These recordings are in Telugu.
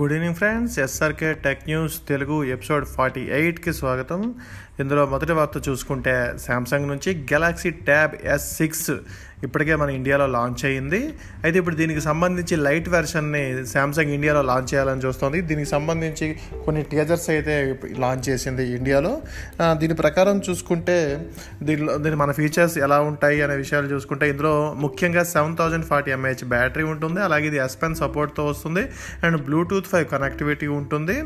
Good evening friends SRK tech news Telugu episode forty ఎయిట్కి స్వాగతం. ఇందులో మొదటి వార్త చూసుకుంటే శాంసంగ్ నుంచి గెలాక్సీ ట్యాబ్ ఎస్ సిక్స్ ఇప్పటికే మన ఇండియాలో లాంచ్ అయ్యింది. అయితే ఇప్పుడు దీనికి సంబంధించి లైట్ వెర్షన్ని శాంసంగ్ ఇండియాలో లాంచ్ చేయాలని చూస్తుంది. దీనికి సంబంధించి కొన్ని టీజర్స్ అయితే లాంచ్ చేసింది ఇండియాలో. దీని ప్రకారం చూసుకుంటే దీనిలో దీని మన ఫీచర్స్ ఎలా ఉంటాయి అనే విషయాలు చూసుకుంటే ఇందులో ముఖ్యంగా seven thousand forty mAh battery ఉంటుంది. అలాగే ఇది ఎస్పెన్ సపోర్ట్తో వస్తుంది. అండ్ బ్లూటూత్ ఫైవ్ కనెక్టివిటీ ఉంటుంది.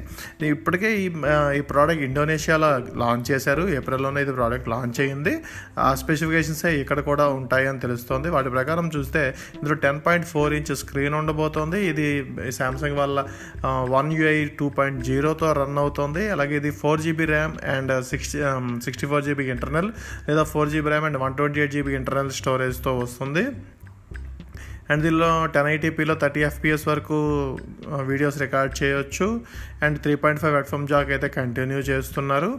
ఇప్పటికే ఈ ఈ ప్రోడక్ట్ ఇండోనేషియాలో లాంచ్ చేశారు. ఏప్రిల్లోనే ఇది ప్రోడక్ట్ లాంచ్ అయ్యింది. ఆ స్పెసిఫికేషన్స్ ఇక్కడ కూడా ఉంటాయని తెలుస్తుంది. వాటి ప్రకారం చూస్తే ఇందులో ten point four inch screen ఉండబోతోంది. ఇది శాంసంగ్ వల్ల వన్ యూఐ టూ పాయింట్ జీరోతో రన్ అవుతుంది. అలాగే ఇది four GB RAM and sixty sixty four GB internal లేదా four GB RAM and one twenty eight GB internal స్టోరేజ్తో వస్తుంది. అండ్ దీనిలో టెన్ ఐటీపీలో థర్టీ ఎఫ్పిఎస్ వరకు uh, వీడియోస్ రికార్డ్ చేయొచ్చు. And three point five headphone jack అయితే కంటిన్యూ చేస్తున్నారు.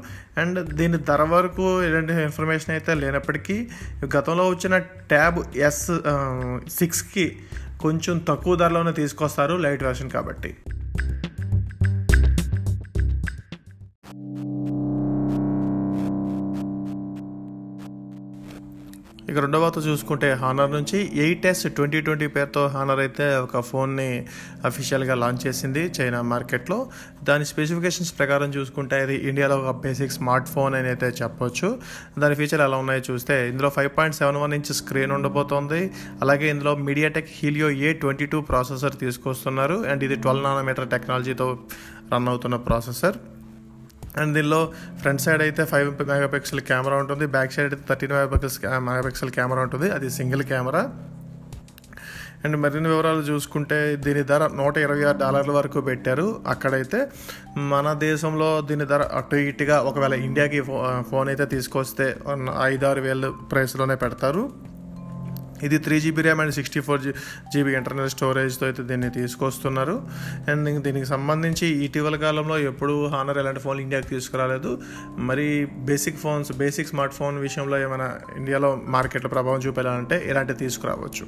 అండ్ దీని ధర వరకు ఎలాంటి ఇన్ఫర్మేషన్ అయితే లేనప్పటికీ గతంలో వచ్చిన ట్యాబ్ ఎస్ సిక్స్కి కొంచెం తక్కువ ధరలోనే తీసుకొస్తారు లైట్ వెర్షన్ కాబట్టి. ఇక రెండవ చూసుకుంటే హానర్ నుంచి ఎయిట్ ఎస్ ట్వంటీ ట్వంటీ పేరుతో హానర్ అయితే ఒక ఫోన్ని అఫీషియల్గా లాంచ్ చేసింది చైనా మార్కెట్లో. దాని స్పెసిఫికేషన్స్ ప్రకారం చూసుకుంటే ఇది ఇండియాలో ఒక బేసిక్ స్మార్ట్ ఫోన్ అని అయితే చెప్పొచ్చు. దాని ఫీచర్ ఎలా ఉన్నాయో చూస్తే ఇందులో five point seven one inch screen ఉండబోతోంది. అలాగే ఇందులో MediaTek Helio A twenty two processor తీసుకొస్తున్నారు. అండ్ ఇది ట్వెల్వ్ నానోమీటర్ టెక్నాలజీతో రన్ అవుతున్న ప్రాసెసర్. అండ్ దీనిలో ఫ్రంట్ సైడ్ అయితే ఫైవ్ మెగా పిక్సెల్ కెమెరా ఉంటుంది. బ్యాక్ సైడ్ అయితే thirteen mega pixels mega pixel camera ఉంటుంది. అది సింగిల్ కెమెరా. అండ్ మరిన్ని వివరాలు చూసుకుంటే దీని ధర నూట ఇరవై ఆరు డాలర్ల వరకు పెట్టారు. అక్కడైతే మన దేశంలో దీని ధర అటు ఇటుగా ఒకవేళ ఇండియాకి ఫో ఫోన్ అయితే తీసుకొస్తే ఐదారు వేలు ప్రైస్లోనే పెడతారు. ఇది three GB RAM and sixty four G GB internal స్టోరేజ్తో అయితే దీన్ని తీసుకొస్తున్నారు. అండ్ దీనికి సంబంధించి ఇటీవల కాలంలో ఎప్పుడు హానర్ ఎలాంటి ఫోన్లు ఇండియాకి తీసుకురాలేదు. మరి basic phones basic smart phone విషయంలో ఏమైనా ఇండియాలో మార్కెట్లో ప్రభావం చూపేయాలంటే ఇలాంటివి తీసుకురావచ్చు.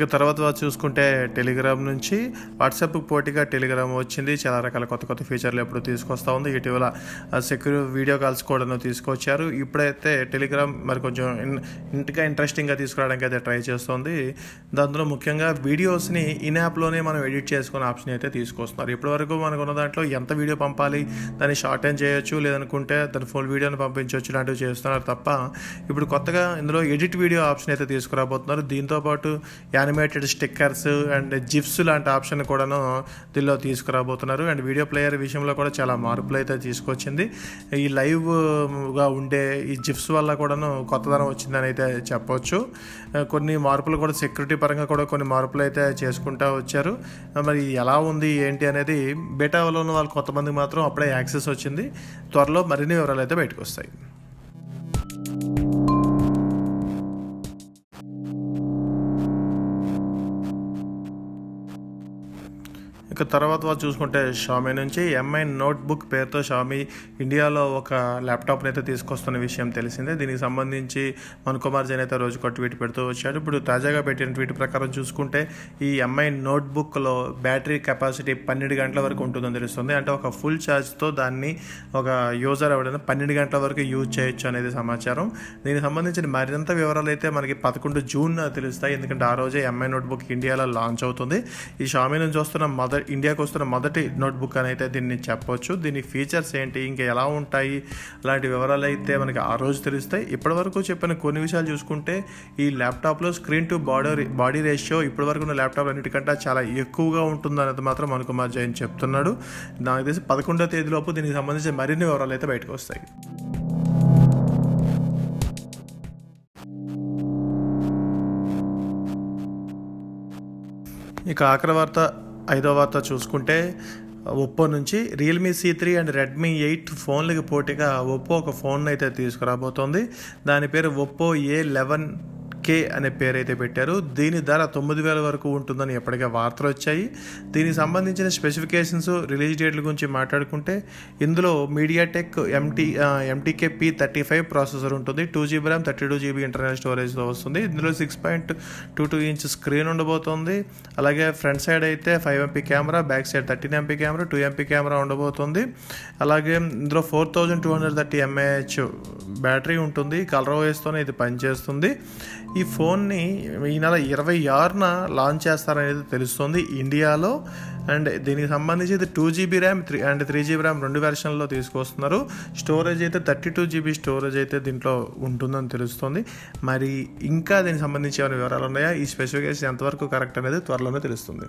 ఇక తర్వాత చూసుకుంటే టెలిగ్రామ్ నుంచి వాట్సాప్ పోటీగా టెలిగ్రామ్ వచ్చింది. చాలా రకాల కొత్త కొత్త ఫీచర్లు ఎప్పుడు తీసుకొస్తూ ఉంది. ఇటీవల సెక్యూర్ వీడియో కాల్స్ కూడా తీసుకొచ్చారు. ఇప్పుడైతే టెలిగ్రామ్ మరి కొంచెం ఇంటిగా ఇంట్రెస్టింగ్గా తీసుకురావడానికి అయితే ట్రై చేస్తుంది. దాంట్లో ముఖ్యంగా వీడియోస్ని ఇన్ యాప్లోనే మనం ఎడిట్ చేసుకునే ఆప్షన్ అయితే తీసుకొస్తున్నారు. ఇప్పటివరకు మనకు ఉన్న దాంట్లో ఎంత వీడియో పంపాలి దాన్ని షార్ట్ అండ్ చేయొచ్చు లేదనుకుంటే దాని ఫుల్ వీడియోని పంపించవచ్చు లాంటివి చేస్తున్నారు తప్ప ఇప్పుడు కొత్తగా ఇందులో ఎడిట్ వీడియో ఆప్షన్ అయితే తీసుకురాబోతున్నారు. దీంతో పాటు యానిమేటెడ్ స్టిక్కర్స్ అండ్ జిప్స్ లాంటి ఆప్షన్ కూడాను దీనిలో తీసుకురాబోతున్నారు. అండ్ వీడియో ప్లేయర్ విషయంలో కూడా చాలా మార్పులు అయితే తీసుకొచ్చింది. ఈ లైవ్గా ఉండే ఈ జిప్స్ వల్ల కూడాను కొత్తదనం వచ్చిందని అయితే చెప్పవచ్చు కొన్ని మార్పులు కూడా సెక్యూరిటీ పరంగా కూడా కొన్ని మార్పులు అయితే చేసుకుంటూ వచ్చారు. మరి ఎలా ఉంది ఏంటి అనేది బేటాలో ఉన్న వాళ్ళు కొంతమంది మాత్రం అప్పుడే యాక్సెస్ వచ్చింది. త్వరలో మరిన్ని వివరాలు అయితే బయటకు వస్తాయి. ఇక తర్వాత చూసుకుంటే షామీ నుంచి ఎంఐ నోట్బుక్ పేరుతో షామీ ఇండియాలో ఒక ల్యాప్టాప్ని అయితే తీసుకొస్తున్న విషయం తెలిసిందే. దీనికి సంబంధించి మన్ కుమార్ జైన్ అయితే రోజుకో ట్వీట్ పెడుతూ వచ్చాడు. ఇప్పుడు తాజాగా పెట్టిన ట్వీట్ ప్రకారం చూసుకుంటే ఈ ఎంఐ నోట్బుక్లో బ్యాటరీ కెపాసిటీ పన్నెండు గంటల వరకు ఉంటుందని తెలుస్తుంది. అంటే ఒక ఫుల్ ఛార్జ్తో దాన్ని ఒక యూజర్ ఎవడైనా పన్నెండు గంటల వరకు యూజ్ చేయొచ్చు అనేది సమాచారం. దీనికి సంబంధించిన మరింత వివరాలు అయితే మనకి పదకొండు జూన్ తెలుస్తాయి. ఎందుకంటే ఆ రోజే ఎంఐ నోట్బుక్ ఇండియాలో లాంచ్ అవుతుంది. ఈ షామీ నుంచి వస్తున్న మొదటి ఇండియాకి వస్తున్న మొదటి నోట్బుక్ అని అయితే దీన్ని చెప్పవచ్చు దీని ఫీచర్స్ ఏంటి? ఇంకా ఎలా ఉంటాయి? అలాంటి వివరాలు అయితే మనకి ఆ రోజు తెలుస్తాయి. ఇప్పటివరకు చెప్పిన కొన్ని విషయాలు చూసుకుంటే ఈ ల్యాప్టాప్లో screen to body body ratio ఇప్పటివరకు ఉన్న ల్యాప్టాప్ అన్నిటికంటే చాలా ఎక్కువగా ఉంటుంది అనేది మాత్రం అనుకుమార్ జైన్ చెప్తున్నాడు. నాకు తెలిసి పదకొండో తేదీలోపు దీనికి సంబంధించి మరిన్ని వివరాలు అయితే బయటకు వస్తాయి. ఇక ఆఖరి వార్త ఐదో వార్త చూసుకుంటే ఒప్పో నుంచి Realme C three and Redmi eight ఫోన్లకి పోటీగా ఒప్పో ఒక ఫోన్ అయితే తీసుకురాబోతోంది. దాని పేరు ఒప్పో ఏ లెవెన్ కే అనే పేరు అయితే పెట్టారు. దీని ధర తొమ్మిది వేల వరకు ఉంటుందని ఎప్పటికే వార్తలు వచ్చాయి. దీనికి సంబంధించిన స్పెసిఫికేషన్స్ రిలీజ్ డేట్ల గురించి మాట్లాడుకుంటే ఇందులో MediaTek MT MTK P thirty five processor ఉంటుంది. Two GB RAM thirty two GB internal స్టోరేజ్తో వస్తుంది. ఇందులో six point two two inch screen ఉండబోతుంది. అలాగే ఫ్రంట్ సైడ్ అయితే five MP camera back side thirteen MP camera two MP camera ఉండబోతుంది. అలాగే ఇందులో four thousand two hundred thirty mAh battery ఉంటుంది. కలర్ ఓఎస్తోనే ఇది పనిచేస్తుంది. ఈ ఫోన్ని ఈ నెల ఇరవై ఆరున లాంచ్ చేస్తారనేది తెలుస్తుంది ఇండియాలో. అండ్ దీనికి సంబంధించి ఇది two GB RAM three and three GB RAM రెండు వెర్షన్లో తీసుకొస్తున్నారు. స్టోరేజ్ అయితే థర్టీ టూ జీబీ స్టోరేజ్ అయితే దీంట్లో ఉంటుందని తెలుస్తుంది. మరి ఇంకా దీనికి సంబంధించి ఏమైనా వివరాలు ఉన్నాయా? ఈ స్పెసిఫికేషన్ ఎంతవరకు కరెక్ట్ అనేది త్వరలోనే తెలుస్తుంది.